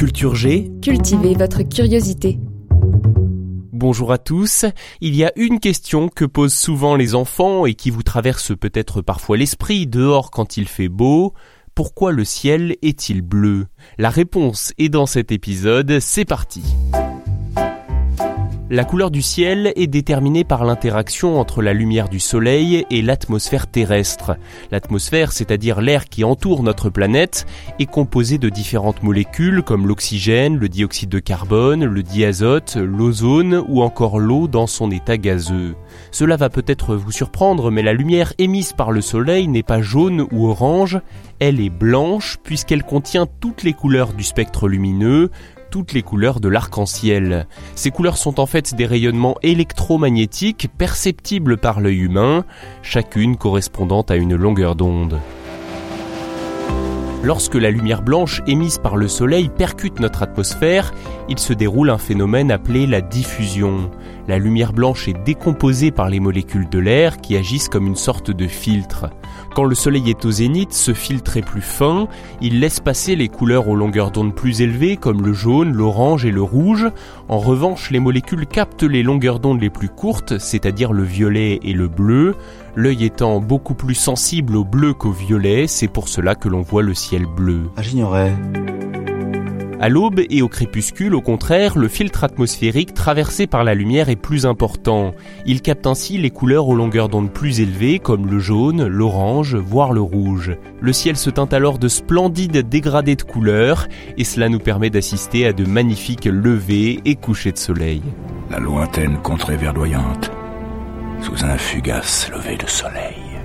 Culture G, Cultivez votre curiosité. bonjour à tous. Il y a une question que posent souvent les enfants et qui vous traverse peut-être parfois l'esprit dehors quand il fait beau. Pourquoi le ciel est-il bleu? La réponse est dans cet épisode, c'est parti. La couleur du ciel est déterminée par l'interaction entre la lumière du soleil et l'atmosphère terrestre. L'atmosphère, c'est-à-dire l'air qui entoure notre planète, est composée de différentes molécules comme l'oxygène, le dioxyde de carbone, le diazote, l'ozone ou encore l'eau dans son état gazeux. Cela va peut-être vous surprendre, mais la lumière émise par le soleil n'est pas jaune ou orange, elle est blanche puisqu'elle contient toutes les couleurs du spectre lumineux, toutes les couleurs de l'arc-en-ciel. Ces couleurs sont en fait des rayonnements électromagnétiques perceptibles par l'œil humain, chacune correspondant à une longueur d'onde. Lorsque la lumière blanche émise par le Soleil percute notre atmosphère, il se déroule un phénomène appelé la diffusion. La lumière blanche est décomposée par les molécules de l'air qui agissent comme une sorte de filtre. Quand le Soleil est au zénith, ce filtre est plus fin, il laisse passer les couleurs aux longueurs d'onde plus élevées comme le jaune, l'orange et le rouge. En revanche, les molécules captent les longueurs d'onde les plus courtes, c'est-à-dire le violet et le bleu. L'œil étant beaucoup plus sensible au bleu qu'au violet, c'est pour cela que l'on voit le ciel bleu. Ah. À l'aube et au crépuscule, au contraire, le filtre atmosphérique traversé par la lumière est plus important. Il capte ainsi les couleurs aux longueurs d'onde plus élevées comme le jaune, l'orange, voire le rouge. Le ciel se teint alors de splendides dégradés de couleurs et cela nous permet d'assister à de magnifiques levées et couchers de soleil. La lointaine contrée verdoyante, sous un fugace lever de soleil.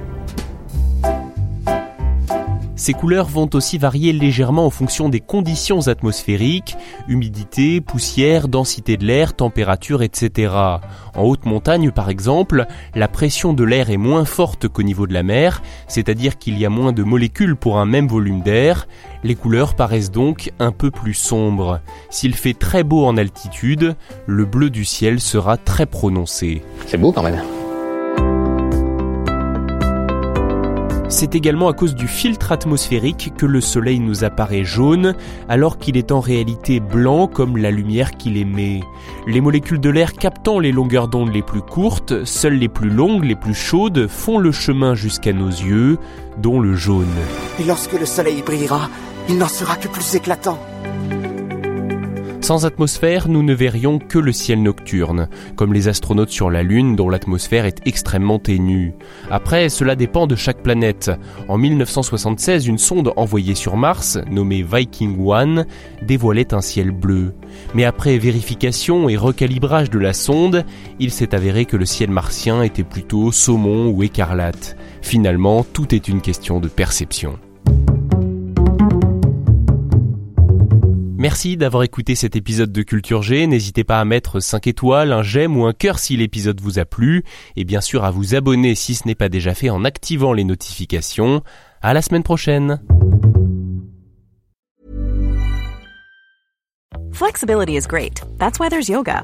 Ces couleurs vont aussi varier légèrement en fonction des conditions atmosphériques, humidité, poussière, densité de l'air, température, etc. En haute montagne, par exemple, la pression de l'air est moins forte qu'au niveau de la mer, c'est-à-dire qu'il y a moins de molécules pour un même volume d'air. Les couleurs paraissent donc un peu plus sombres. S'il fait très beau en altitude, le bleu du ciel sera très prononcé. C'est beau quand même. C'est également à cause du filtre atmosphérique que le Soleil nous apparaît jaune, alors qu'il est en réalité blanc comme la lumière qu'il émet. Les molécules de l'air captant les longueurs d'onde les plus courtes, seules les plus longues, les plus chaudes, font le chemin jusqu'à nos yeux, dont le jaune. Et lorsque le soleil brillera, il n'en sera que plus éclatant. Sans atmosphère, nous ne verrions que le ciel nocturne, comme les astronautes sur la Lune dont l'atmosphère est extrêmement ténue. Après, cela dépend de chaque planète. En 1976, une sonde envoyée sur Mars, nommée Viking One, dévoilait un ciel bleu. Mais après vérification et recalibrage de la sonde, il s'est avéré que le ciel martien était plutôt saumon ou écarlate. Finalement, tout est une question de perception. Merci d'avoir écouté cet épisode de Culture G. N'hésitez pas à mettre 5 étoiles, un j'aime ou un cœur si l'épisode vous a plu. Et bien sûr à vous abonner si ce n'est pas déjà fait en activant les notifications. À la semaine prochaine. Flexibility is great. That's why there's yoga.